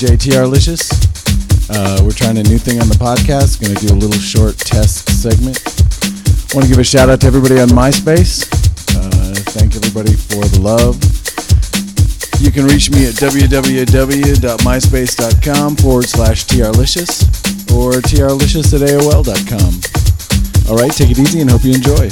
DJ TR Uh, we're trying a new thing on the podcast. Going to do a little short test segment. Want to give a shout out to everybody on MySpace. Uh, thank everybody for the love. You can reach me at www.myspace.com forward slash trlicious or trlicious at aol.com. All right, take it easy and hope you enjoy.